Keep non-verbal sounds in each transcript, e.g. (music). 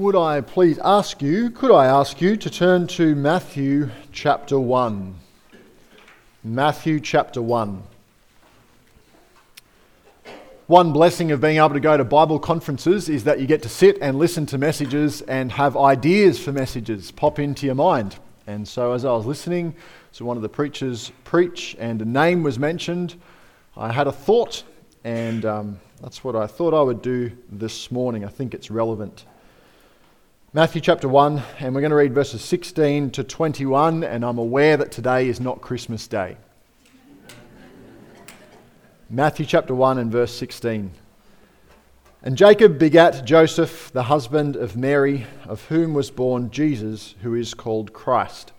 would I please ask you, could I ask you to turn to Matthew chapter 1? Matthew chapter 1. One blessing of being able to go to Bible conferences is that you get to sit and listen to messages and have ideas for messages pop into your mind. And so, as I was listening to one of the preachers preach and a name was mentioned, I had a thought, and um, that's what I thought I would do this morning. I think it's relevant. Matthew chapter 1, and we're going to read verses 16 to 21, and I'm aware that today is not Christmas Day. Matthew chapter 1 and verse 16. And Jacob begat Joseph, the husband of Mary, of whom was born Jesus, who is called Christ.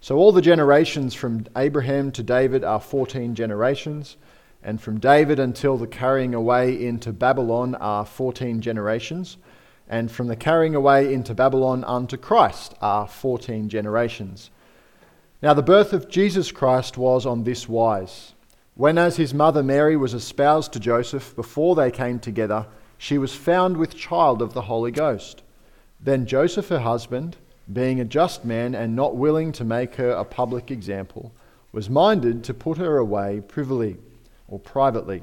So all the generations from Abraham to David are 14 generations, and from David until the carrying away into Babylon are 14 generations and from the carrying away into Babylon unto Christ are 14 generations. Now, the birth of Jesus Christ was on this wise. When, as his mother Mary was espoused to Joseph, before they came together, she was found with child of the Holy Ghost. Then Joseph, her husband, being a just man and not willing to make her a public example, was minded to put her away privily or privately.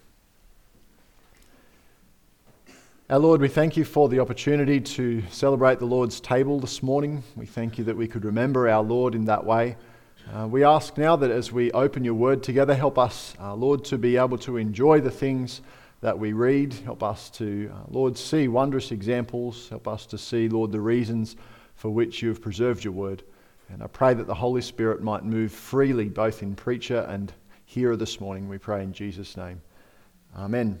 Our Lord, we thank you for the opportunity to celebrate the Lord's table this morning. We thank you that we could remember our Lord in that way. Uh, we ask now that as we open your word together, help us, uh, Lord, to be able to enjoy the things that we read. Help us to, uh, Lord, see wondrous examples. Help us to see, Lord, the reasons for which you have preserved your word. And I pray that the Holy Spirit might move freely both in preacher and hearer this morning. We pray in Jesus' name. Amen.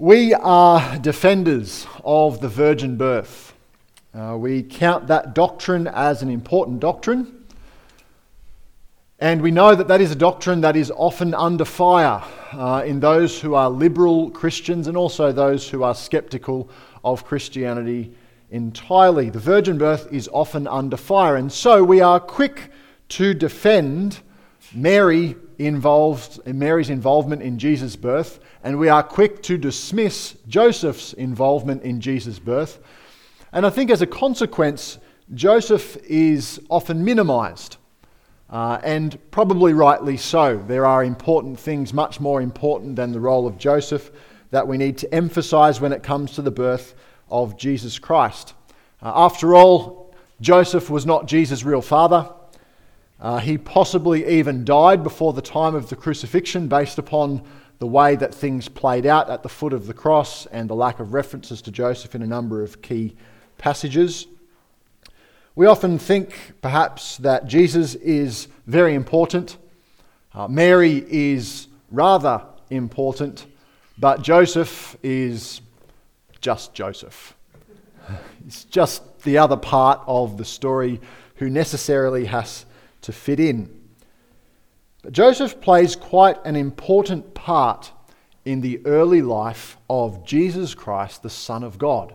We are defenders of the virgin birth. Uh, we count that doctrine as an important doctrine. And we know that that is a doctrine that is often under fire uh, in those who are liberal Christians and also those who are skeptical of Christianity entirely. The virgin birth is often under fire. And so we are quick to defend Mary involved, Mary's involvement in Jesus' birth and we are quick to dismiss Joseph's involvement in Jesus' birth. And I think as a consequence, Joseph is often minimized, uh, and probably rightly so. There are important things, much more important than the role of Joseph, that we need to emphasize when it comes to the birth of Jesus Christ. Uh, after all, Joseph was not Jesus' real father. Uh, he possibly even died before the time of the crucifixion based upon the way that things played out at the foot of the cross and the lack of references to Joseph in a number of key passages. We often think, perhaps, that Jesus is very important. Uh, Mary is rather important, but Joseph is just Joseph. (laughs) It's just the other part of the story who necessarily has to fit in. But Joseph plays quite an important part in the early life of Jesus Christ, the Son of God.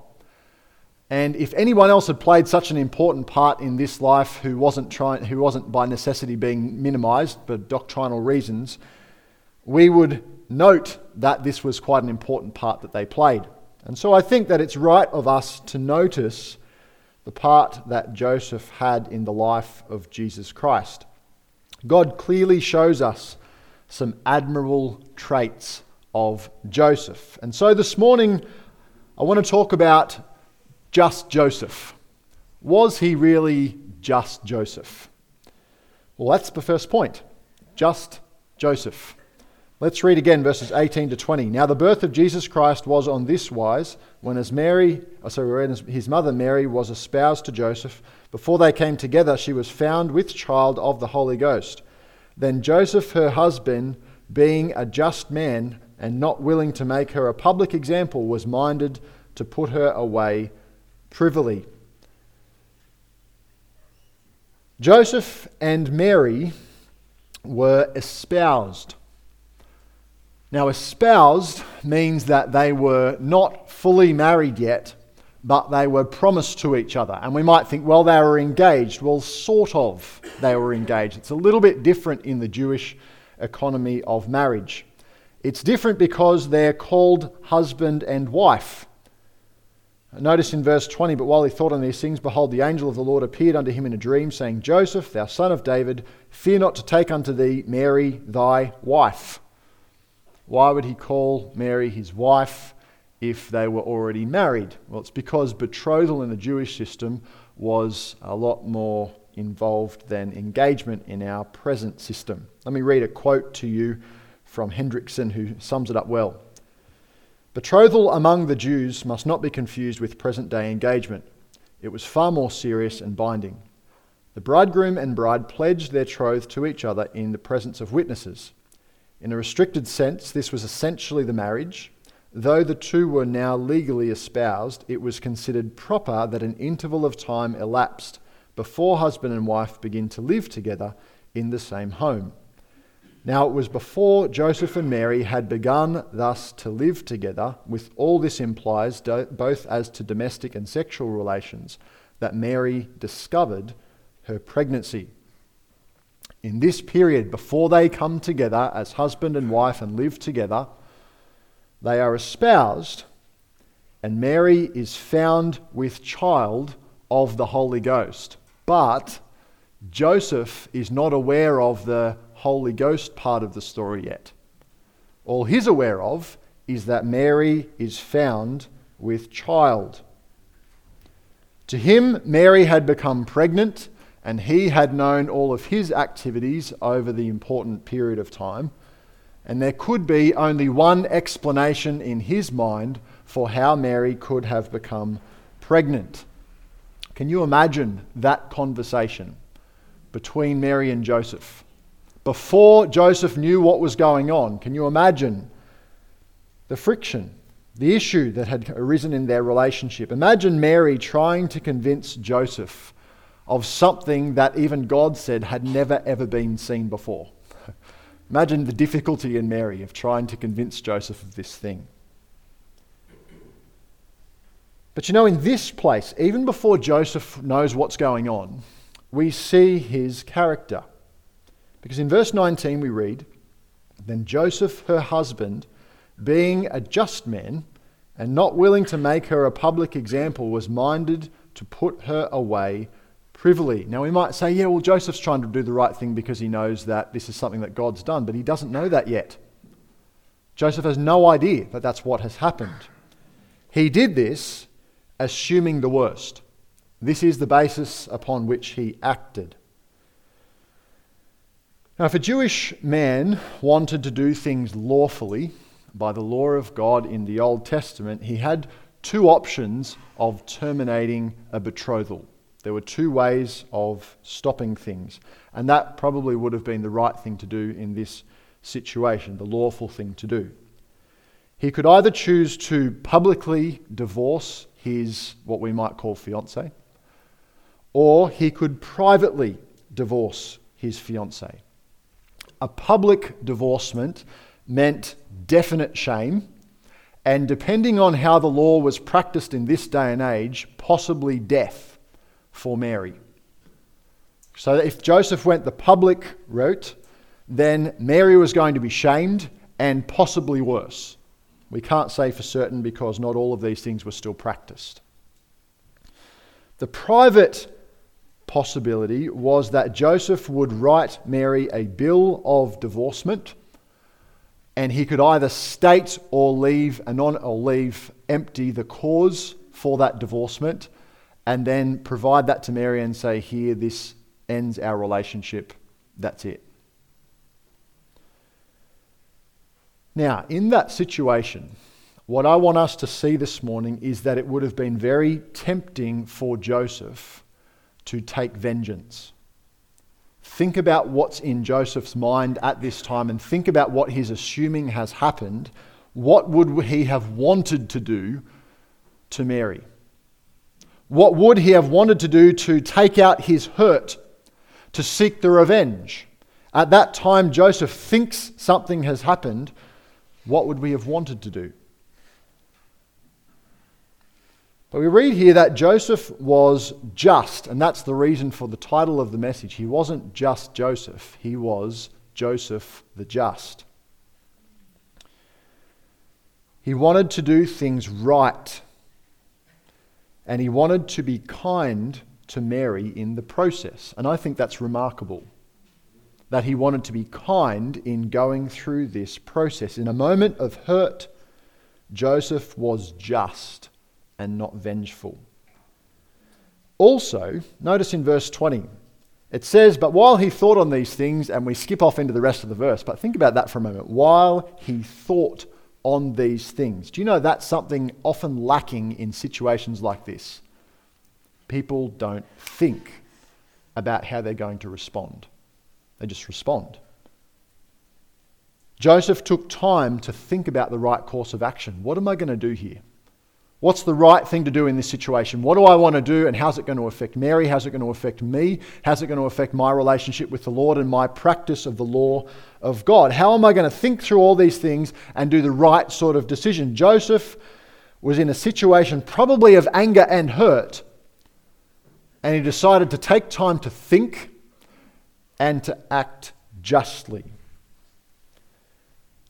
And if anyone else had played such an important part in this life who wasn't, trying, who wasn't by necessity being minimized for doctrinal reasons, we would note that this was quite an important part that they played. And so I think that it's right of us to notice the part that Joseph had in the life of Jesus Christ. God clearly shows us some admirable traits of Joseph. And so this morning, I want to talk about just Joseph. Was he really just Joseph? Well, that's the first point. Just Joseph. Let's read again verses 18 to 20. Now, the birth of Jesus Christ was on this wise when as Mary, oh, sorry, his mother Mary was espoused to Joseph. Before they came together, she was found with child of the Holy Ghost. Then Joseph, her husband, being a just man and not willing to make her a public example, was minded to put her away privily. Joseph and Mary were espoused. Now, espoused means that they were not fully married yet, but they were promised to each other. And we might think, well, they were engaged. Well, sort of, they were engaged. It's a little bit different in the Jewish economy of marriage. It's different because they're called husband and wife. Notice in verse 20, but while he thought on these things, behold, the angel of the Lord appeared unto him in a dream, saying, Joseph, thou son of David, fear not to take unto thee Mary thy wife. Why would he call Mary his wife if they were already married? Well, it's because betrothal in the Jewish system was a lot more involved than engagement in our present system. Let me read a quote to you from Hendriksen, who sums it up well. Betrothal among the Jews must not be confused with present day engagement. It was far more serious and binding. The bridegroom and bride pledged their troth to each other in the presence of witnesses. In a restricted sense, this was essentially the marriage. Though the two were now legally espoused, it was considered proper that an interval of time elapsed before husband and wife begin to live together in the same home. Now it was before Joseph and Mary had begun thus to live together, with all this implies, both as to domestic and sexual relations, that Mary discovered her pregnancy. In this period, before they come together as husband and wife and live together, they are espoused, and Mary is found with child of the Holy Ghost. But Joseph is not aware of the Holy Ghost part of the story yet. All he's aware of is that Mary is found with child. To him, Mary had become pregnant, and he had known all of his activities over the important period of time. And there could be only one explanation in his mind for how Mary could have become pregnant. Can you imagine that conversation between Mary and Joseph? before Joseph knew what was going on. Can you imagine the friction, the issue that had arisen in their relationship? Imagine Mary trying to convince Joseph of something that even God said had never ever been seen before. (laughs) Imagine the difficulty in Mary of trying to convince Joseph of this thing. But you know, in this place, even before Joseph knows what's going on, we see his character. Because in verse 19 we read, Then Joseph, her husband, being a just man, and not willing to make her a public example, was minded to put her away privily. Now we might say, yeah, well, Joseph's trying to do the right thing because he knows that this is something that God's done, but he doesn't know that yet. Joseph has no idea that that's what has happened. He did this assuming the worst. This is the basis upon which he acted. Now, if a Jewish man wanted to do things lawfully by the law of God in the Old Testament, he had two options of terminating a betrothal. There were two ways of stopping things, and that probably would have been the right thing to do in this situation, the lawful thing to do. He could either choose to publicly divorce his, what we might call fiance, or he could privately divorce his fiancee a public divorcement meant definite shame, and depending on how the law was practiced in this day and age, possibly death for Mary. So if Joseph went the public route, then Mary was going to be shamed and possibly worse. We can't say for certain because not all of these things were still practiced. The private possibility was that Joseph would write Mary a bill of divorcement and he could either state or leave anon- or leave empty the cause for that divorcement and then provide that to Mary and say here this ends our relationship that's it now in that situation what I want us to see this morning is that it would have been very tempting for Joseph to take vengeance. Think about what's in Joseph's mind at this time and think about what he's assuming has happened. What would he have wanted to do to Mary? What would he have wanted to do to take out his hurt to seek the revenge. At that time, Joseph thinks something has happened. What would we have wanted to do? But we read here that Joseph was just, and that's the reason for the title of the message. He wasn't just Joseph, he was Joseph the Just. He wanted to do things right, and he wanted to be kind to Mary in the process. And I think that's remarkable that he wanted to be kind in going through this process. In a moment of hurt, Joseph was just and not vengeful. Also, notice in verse 20, it says, But while he thought on these things, and we skip off into the rest of the verse, but think about that for a moment. While he thought on these things. Do you know that's something often lacking in situations like this? People don't think about how they're going to respond, they just respond. Joseph took time to think about the right course of action. What am I going to do here? What's the right thing to do in this situation? What do I want to do, and how's it going to affect Mary? How's it going to affect me? How's it going to affect my relationship with the Lord and my practice of the law of God? How am I going to think through all these things and do the right sort of decision? Joseph was in a situation probably of anger and hurt, and he decided to take time to think and to act justly.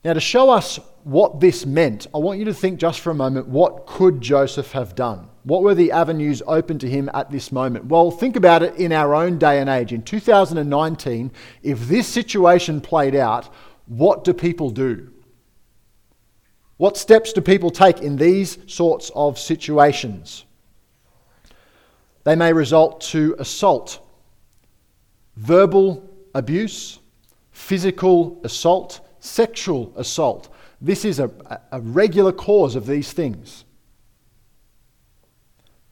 Now, to show us what this meant, I want you to think just for a moment what could Joseph have done? What were the avenues open to him at this moment? Well, think about it in our own day and age. In 2019, if this situation played out, what do people do? What steps do people take in these sorts of situations? They may result to assault, verbal abuse, physical assault sexual assault. This is a, a regular cause of these things.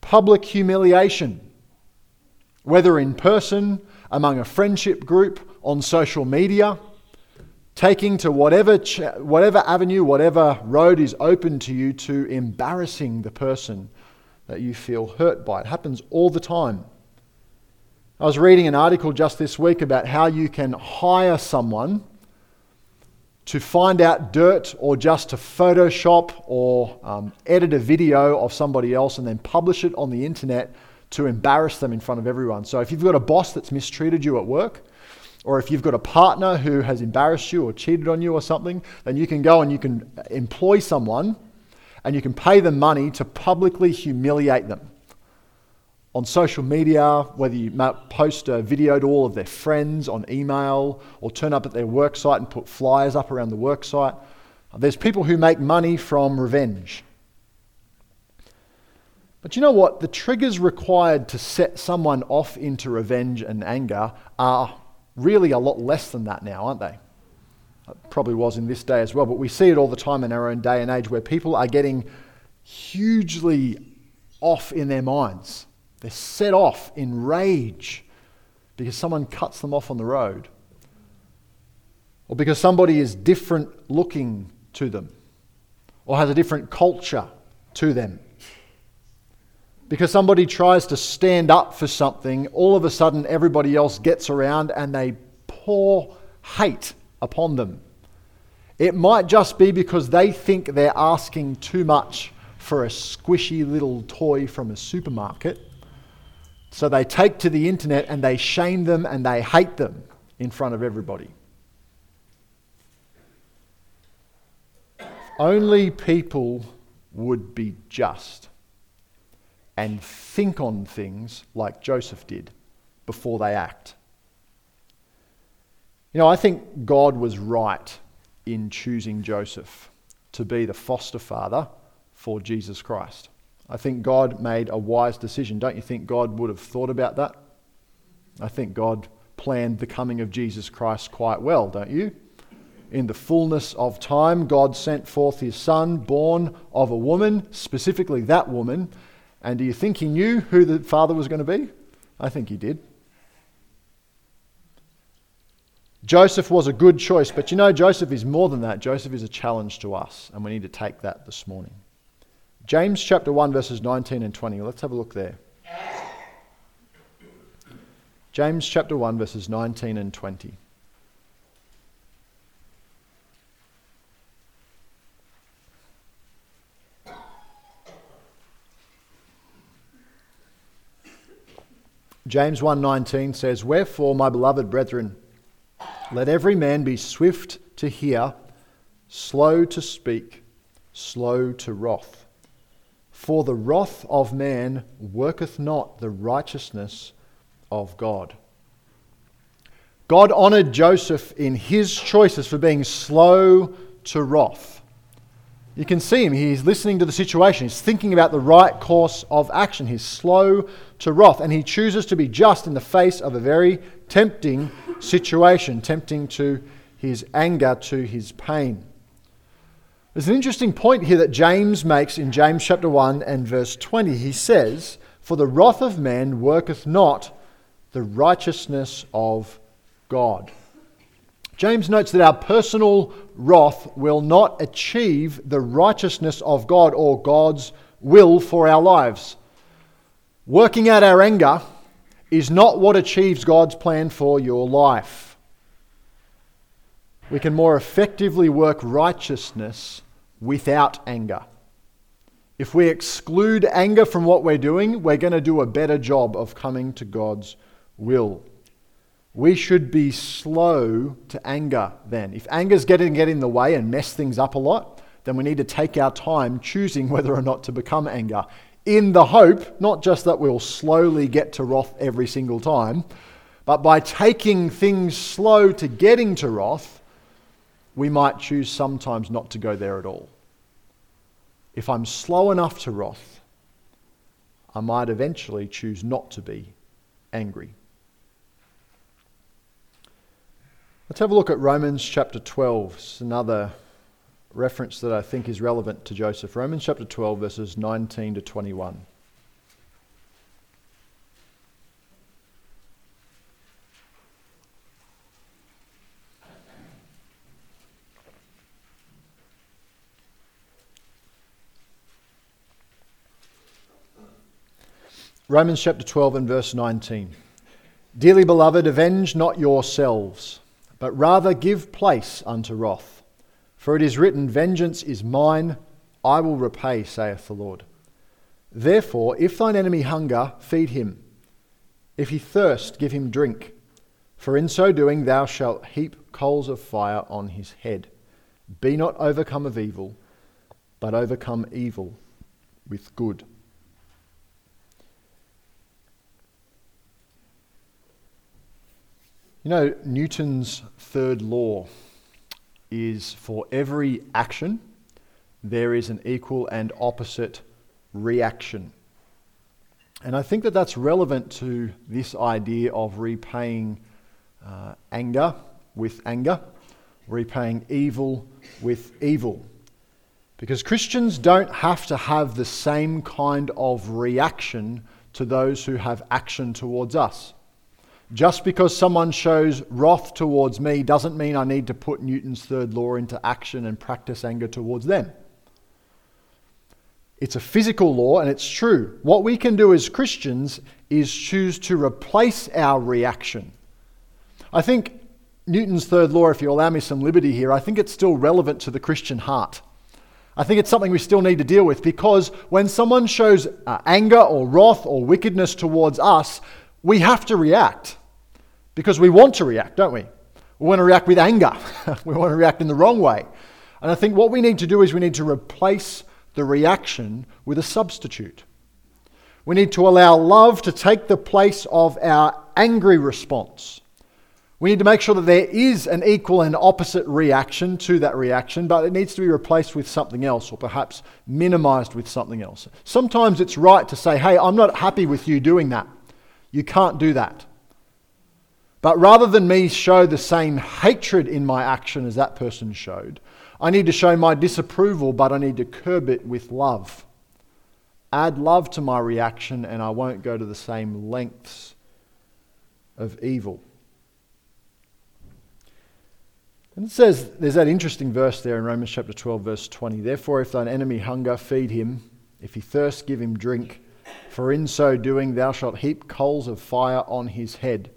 Public humiliation, whether in person, among a friendship group, on social media, taking to whatever, whatever avenue, whatever road is open to you to embarrassing the person that you feel hurt by. It happens all the time. I was reading an article just this week about how you can hire someone to find out dirt or just to Photoshop or um, edit a video of somebody else and then publish it on the internet to embarrass them in front of everyone. So if you've got a boss that's mistreated you at work, or if you've got a partner who has embarrassed you or cheated on you or something, then you can go and you can employ someone and you can pay them money to publicly humiliate them on social media, whether you post a video to all of their friends on email or turn up at their work site and put flyers up around the work site. There's people who make money from revenge. But you know what? The triggers required to set someone off into revenge and anger are really a lot less than that now, aren't they? It probably was in this day as well, but we see it all the time in our own day and age where people are getting hugely off in their minds they're set off in rage because someone cuts them off on the road, or because somebody is different looking to them, or has a different culture to them. Because somebody tries to stand up for something, all of a sudden everybody else gets around and they pour hate upon them. It might just be because they think they're asking too much for a squishy little toy from a supermarket so they take to the internet and they shame them and they hate them in front of everybody. Only people would be just and think on things like Joseph did before they act. You know, I think God was right in choosing Joseph to be the foster father for Jesus Christ. I think God made a wise decision. Don't you think God would have thought about that? I think God planned the coming of Jesus Christ quite well, don't you? In the fullness of time, God sent forth his son, born of a woman, specifically that woman. And do you think he knew who the father was going to be? I think he did. Joseph was a good choice, but you know, Joseph is more than that. Joseph is a challenge to us, and we need to take that this morning. James chapter 1, verses 19 and 20. Let's have a look there. James chapter 1, verses 19 and 20. James 1:19 says, "Wherefore, my beloved brethren, let every man be swift to hear, slow to speak, slow to wrath. For the wrath of man worketh not the righteousness of God." God honored Joseph in his choices for being slow to wrath. You can see him. He's listening to the situation. He's thinking about the right course of action. He's slow to wrath. And he chooses to be just in the face of a very tempting situation, tempting to his anger, to his pain. There's an interesting point here that James makes in James chapter 1 and verse 20. He says, For the wrath of man worketh not the righteousness of God. James notes that our personal wrath will not achieve the righteousness of God or God's will for our lives. Working out our anger is not what achieves God's plan for your life. We can more effectively work righteousness without anger. If we exclude anger from what we're doing, we're going to do a better job of coming to God's will. We should be slow to anger then. If anger's getting get in the way and mess things up a lot, then we need to take our time choosing whether or not to become anger. In the hope, not just that we'll slowly get to wrath every single time, but by taking things slow to getting to wrath, we might choose sometimes not to go there at all. If I'm slow enough to wrath, I might eventually choose not to be angry. Let's have a look at Romans chapter 12. It's another reference that I think is relevant to Joseph. Romans chapter 12, verses 19 to 21. Romans chapter 12 and verse 19. Dearly beloved, avenge not yourselves but rather give place unto wrath. For it is written, Vengeance is mine, I will repay, saith the Lord. Therefore, if thine enemy hunger, feed him. If he thirst, give him drink. For in so doing, thou shalt heap coals of fire on his head. Be not overcome of evil, but overcome evil with good. You know, Newton's third law is for every action, there is an equal and opposite reaction. And I think that that's relevant to this idea of repaying uh, anger with anger, repaying evil with evil. Because Christians don't have to have the same kind of reaction to those who have action towards us. Just because someone shows wrath towards me doesn't mean I need to put Newton's third law into action and practice anger towards them. It's a physical law and it's true. What we can do as Christians is choose to replace our reaction. I think Newton's third law, if you allow me some liberty here, I think it's still relevant to the Christian heart. I think it's something we still need to deal with because when someone shows uh, anger or wrath or wickedness towards us, we have to react because we want to react, don't we? We want to react with anger. (laughs) we want to react in the wrong way. And I think what we need to do is we need to replace the reaction with a substitute. We need to allow love to take the place of our angry response. We need to make sure that there is an equal and opposite reaction to that reaction, but it needs to be replaced with something else or perhaps minimized with something else. Sometimes it's right to say, hey, I'm not happy with you doing that. You can't do that. But rather than me show the same hatred in my action as that person showed, I need to show my disapproval, but I need to curb it with love. Add love to my reaction, and I won't go to the same lengths of evil. And it says, there's that interesting verse there in Romans chapter 12, verse 20. Therefore, if thine enemy hunger, feed him. If he thirst, give him drink. For in so doing, thou shalt heap coals of fire on his head.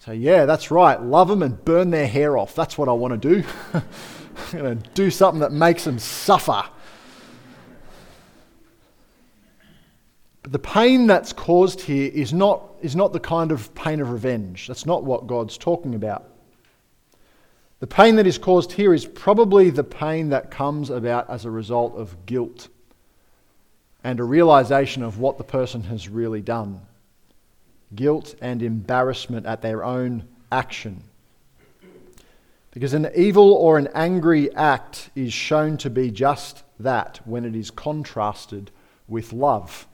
So, yeah, that's right. Love them and burn their hair off. That's what I want to do. (laughs) I'm going to do something that makes them suffer. But the pain that's caused here is not, is not the kind of pain of revenge. That's not what God's talking about. The pain that is caused here is probably the pain that comes about as a result of guilt and a realization of what the person has really done. Guilt and embarrassment at their own action. Because an evil or an angry act is shown to be just that when it is contrasted with love.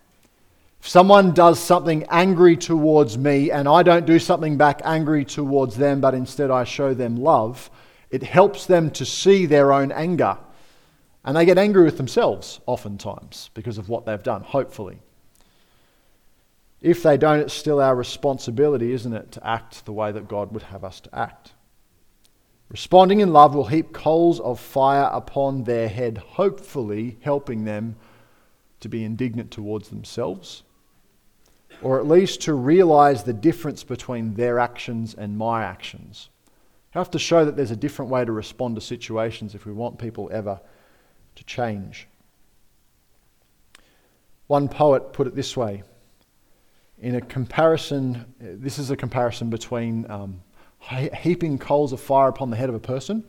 If someone does something angry towards me and I don't do something back angry towards them, but instead I show them love, it helps them to see their own anger. And they get angry with themselves oftentimes because of what they've done, hopefully. If they don't, it's still our responsibility, isn't it, to act the way that God would have us to act. Responding in love will heap coals of fire upon their head, hopefully helping them to be indignant towards themselves or at least to realize the difference between their actions and my actions. You have to show that there's a different way to respond to situations if we want people ever to change. One poet put it this way in a comparison, this is a comparison between um, heaping coals of fire upon the head of a person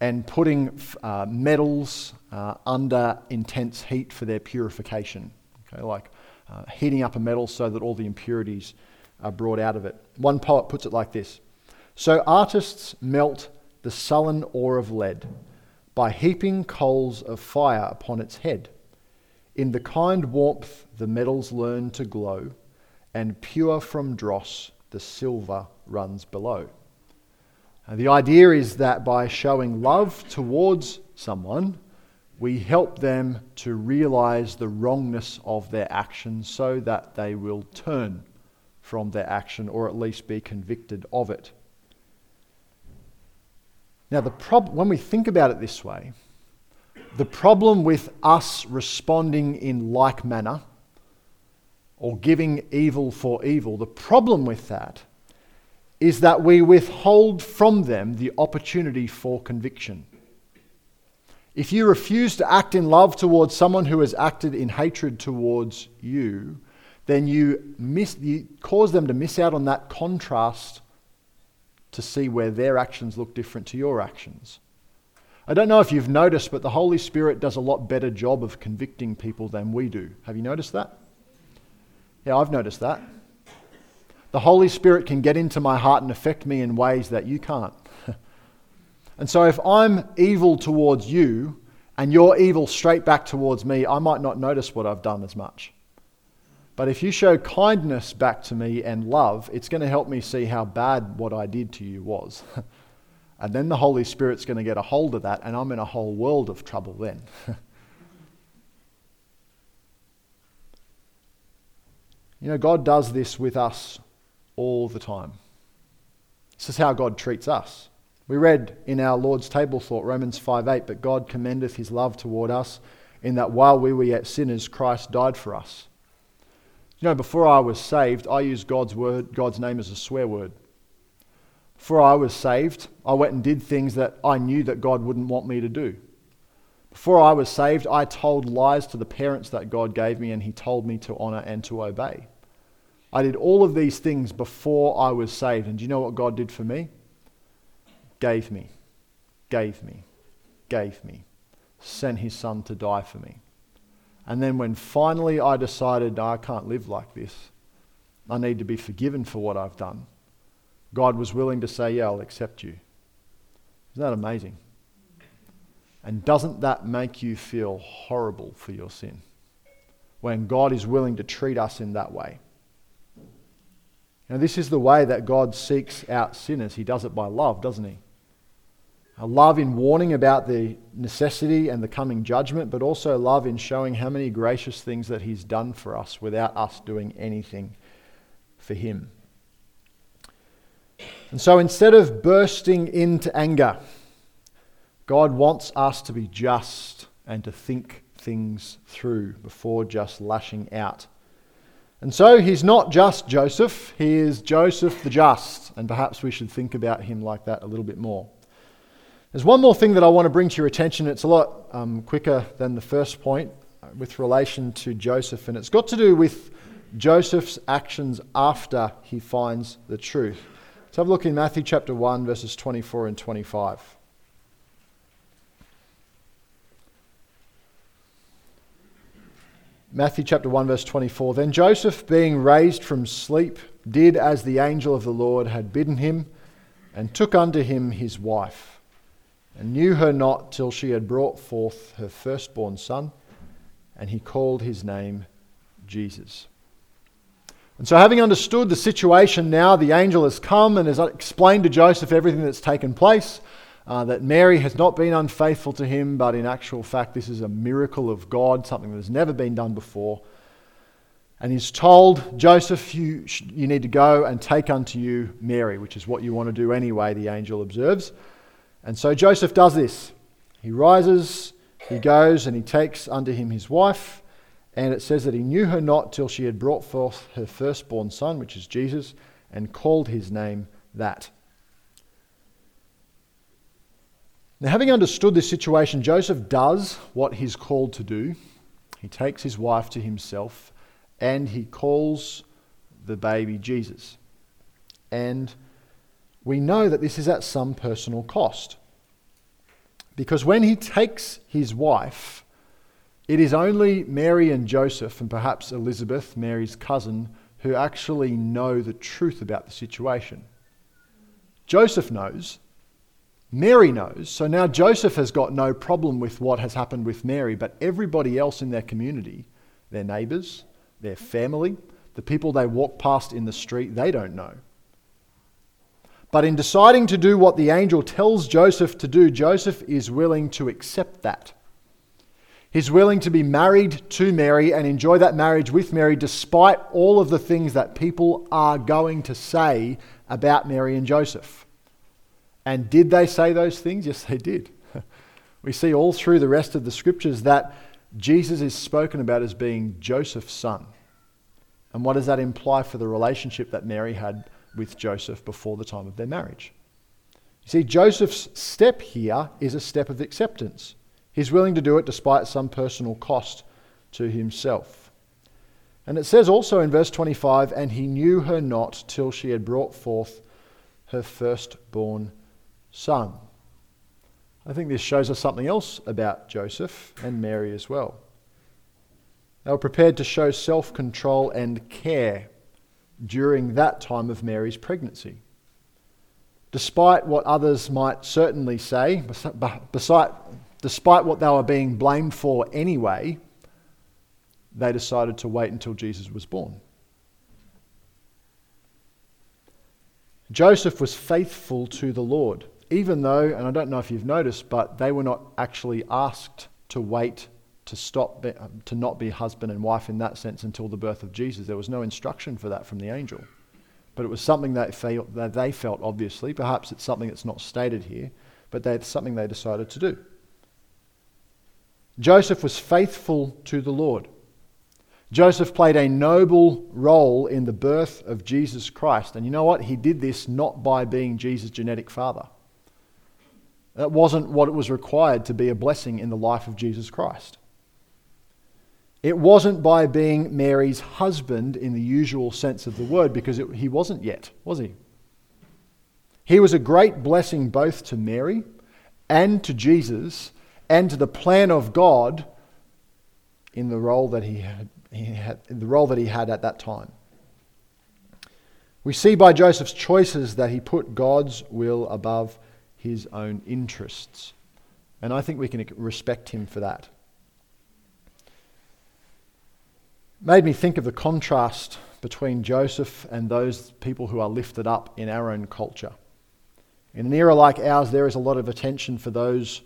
and putting uh, metals uh, under intense heat for their purification. Okay, like uh, heating up a metal so that all the impurities are brought out of it. One poet puts it like this So artists melt the sullen ore of lead by heaping coals of fire upon its head. In the kind warmth, the metals learn to glow, and pure from dross, the silver runs below. The idea is that by showing love towards someone, we help them to realize the wrongness of their action so that they will turn from their action or at least be convicted of it. Now, the prob- when we think about it this way, the problem with us responding in like manner or giving evil for evil, the problem with that is that we withhold from them the opportunity for conviction. If you refuse to act in love towards someone who has acted in hatred towards you, then you, miss, you cause them to miss out on that contrast to see where their actions look different to your actions. I don't know if you've noticed, but the Holy Spirit does a lot better job of convicting people than we do. Have you noticed that? Yeah, I've noticed that. The Holy Spirit can get into my heart and affect me in ways that you can't. (laughs) And so if I'm evil towards you and you're evil straight back towards me, I might not notice what I've done as much. But if you show kindness back to me and love, it's going to help me see how bad what I did to you was. (laughs) and then the Holy Spirit's going to get a hold of that, and I'm in a whole world of trouble then. (laughs) you know, God does this with us all the time. This is how God treats us. We read in our Lord's table thought, Romans 5 8, but God commendeth his love toward us in that while we were yet sinners, Christ died for us. You know, before I was saved, I used God's word, God's name as a swear word. Before I was saved, I went and did things that I knew that God wouldn't want me to do. Before I was saved, I told lies to the parents that God gave me and He told me to honor and to obey. I did all of these things before I was saved. And do you know what God did for me? gave me, gave me, gave me, sent his son to die for me. And then when finally I decided, I can't live like this, I need to be forgiven for what I've done, God was willing to say, Yeah, I'll accept you. Isn't that amazing? And doesn't that make you feel horrible for your sin? When God is willing to treat us in that way. Now, this is the way that God seeks out sinners. He does it by love, doesn't he? A love in warning about the necessity and the coming judgment, but also love in showing how many gracious things that He's done for us without us doing anything for Him. And so instead of bursting into anger, God wants us to be just and to think things through before just lashing out. And so he's not just Joseph, he is Joseph the just, and perhaps we should think about him like that a little bit more. There's one more thing that I want to bring to your attention. It's a lot um, quicker than the first point uh, with relation to Joseph, and it's got to do with Joseph's actions after he finds the truth. Let's have a look in Matthew chapter 1, verses 24 and 25. Matthew chapter 1, verse 24. Then Joseph, being raised from sleep, did as the angel of the Lord had bidden him, and took unto him his wife, and knew her not till she had brought forth her firstborn son, and he called his name Jesus. And so, having understood the situation now, the angel has come and has explained to Joseph everything that's taken place. Uh, that Mary has not been unfaithful to him, but in actual fact, this is a miracle of God, something that has never been done before. And he's told Joseph, you, you need to go and take unto you Mary, which is what you want to do anyway, the angel observes. And so Joseph does this. He rises, he goes, and he takes unto him his wife. And it says that he knew her not till she had brought forth her firstborn son, which is Jesus, and called his name that. Now, having understood this situation, Joseph does what he's called to do. He takes his wife to himself and he calls the baby Jesus. And we know that this is at some personal cost. Because when he takes his wife, it is only Mary and Joseph, and perhaps Elizabeth, Mary's cousin, who actually know the truth about the situation. Joseph knows, Mary knows. So now Joseph has got no problem with what has happened with Mary, but everybody else in their community, their neighbours, their family, the people they walk past in the street, they don't know. But in deciding to do what the angel tells Joseph to do, Joseph is willing to accept that. He's willing to be married to Mary and enjoy that marriage with Mary despite all of the things that people are going to say about Mary and Joseph. And did they say those things? Yes, they did. (laughs) we see all through the rest of the scriptures that Jesus is spoken about as being Joseph's son. And what does that imply for the relationship that Mary had with Joseph before the time of their marriage? You see, Joseph's step here is a step of acceptance. He's willing to do it despite some personal cost to himself. And it says also in verse 25, and he knew her not till she had brought forth her firstborn son. I think this shows us something else about Joseph and Mary as well. They were prepared to show self control and care during that time of Mary's pregnancy. Despite what others might certainly say, beside, despite what they were being blamed for anyway, they decided to wait until Jesus was born. Joseph was faithful to the Lord even though, and I don't know if you've noticed, but they were not actually asked to wait to stop, to not be husband and wife in that sense until the birth of Jesus. There was no instruction for that from the angel. But it was something that, that they felt, obviously. Perhaps it's something that's not stated here, but that's something they decided to do. Joseph was faithful to the Lord. Joseph played a noble role in the birth of Jesus Christ. And you know what? He did this not by being Jesus' genetic father. That wasn't what it was required to be a blessing in the life of Jesus Christ. It wasn't by being Mary's husband in the usual sense of the word, because it, he wasn't yet, was he? He was a great blessing both to Mary and to Jesus and to the plan of God in the role that he had, he had the role that he had at that time. We see by Joseph's choices that he put God's will above his own interests. And I think we can respect him for that. Made me think of the contrast between Joseph and those people who are lifted up in our own culture. In an era like ours, there is a lot of attention for those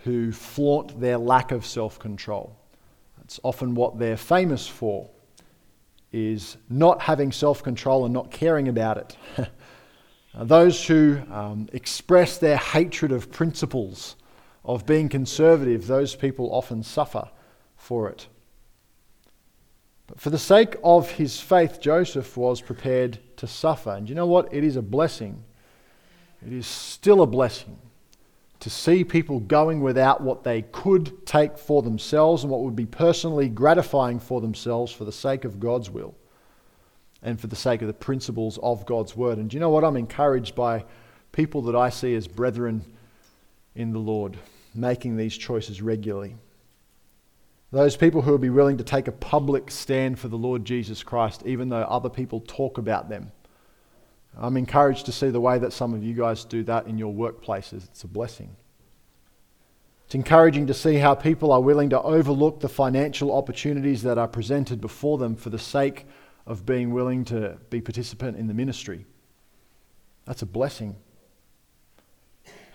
who flaunt their lack of self control. That's often what they're famous for, is not having self control and not caring about it. (laughs) Those who um, express their hatred of principles, of being conservative, those people often suffer for it. For the sake of his faith, Joseph was prepared to suffer. And you know what? It is a blessing. It is still a blessing to see people going without what they could take for themselves and what would be personally gratifying for themselves for the sake of God's will and for the sake of the principles of God's word. And do you know what? I'm encouraged by people that I see as brethren in the Lord making these choices regularly. Those people who will be willing to take a public stand for the Lord Jesus Christ, even though other people talk about them I'm encouraged to see the way that some of you guys do that in your workplaces. It's a blessing. It's encouraging to see how people are willing to overlook the financial opportunities that are presented before them for the sake of being willing to be participant in the ministry. That's a blessing.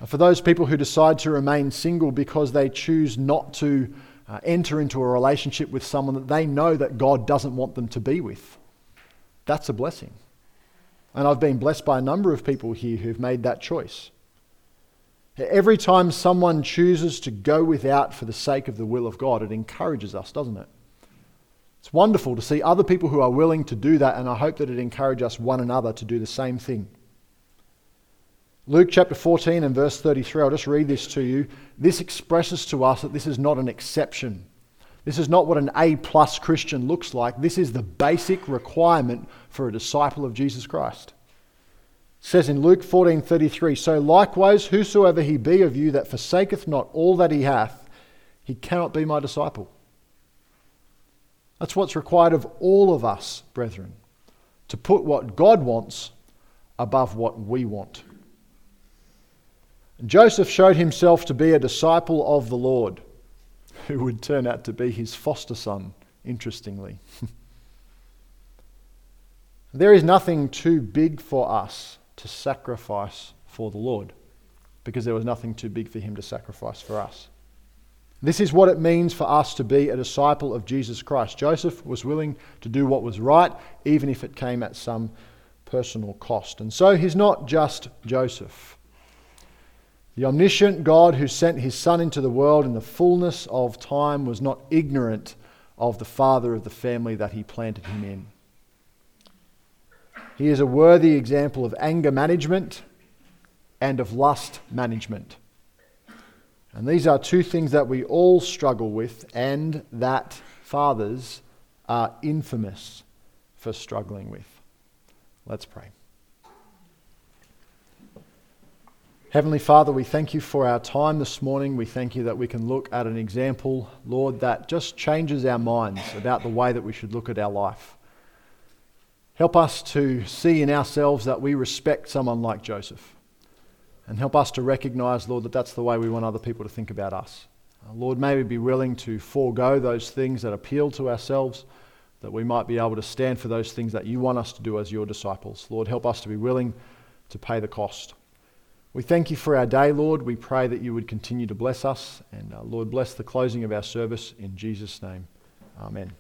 For those people who decide to remain single because they choose not to uh, enter into a relationship with someone that they know that God doesn't want them to be with, that's a blessing. And I've been blessed by a number of people here who've made that choice. Every time someone chooses to go without for the sake of the will of God, it encourages us, doesn't it? It's wonderful to see other people who are willing to do that, and I hope that it encourages us one another to do the same thing. Luke chapter 14 and verse 33, I'll just read this to you. This expresses to us that this is not an exception. This is not what an A plus Christian looks like. This is the basic requirement for a disciple of Jesus Christ. It says in Luke 14:33, "So likewise whosoever he be of you that forsaketh not all that he hath, he cannot be my disciple." That's what's required of all of us, brethren, to put what God wants above what we want. Joseph showed himself to be a disciple of the Lord who would turn out to be his foster son, interestingly. (laughs) there is nothing too big for us to sacrifice for the Lord because there was nothing too big for him to sacrifice for us. This is what it means for us to be a disciple of Jesus Christ. Joseph was willing to do what was right, even if it came at some personal cost. And so he's not just Joseph. The omniscient God who sent his Son into the world in the fullness of time was not ignorant of the father of the family that he planted him in. He is a worthy example of anger management and of lust management. And these are two things that we all struggle with, and that fathers are infamous for struggling with. Let's pray. Heavenly Father, we thank you for our time this morning. We thank you that we can look at an example, Lord, that just changes our minds about the way that we should look at our life. Help us to see in ourselves that we respect someone like Joseph. And help us to recognize, Lord, that that's the way we want other people to think about us. Uh, Lord, may we be willing to forego those things that appeal to ourselves, that we might be able to stand for those things that you want us to do as your disciples. Lord, help us to be willing to pay the cost. We thank you for our day, Lord. We pray that you would continue to bless us. And uh, Lord, bless the closing of our service in Jesus' name. Amen.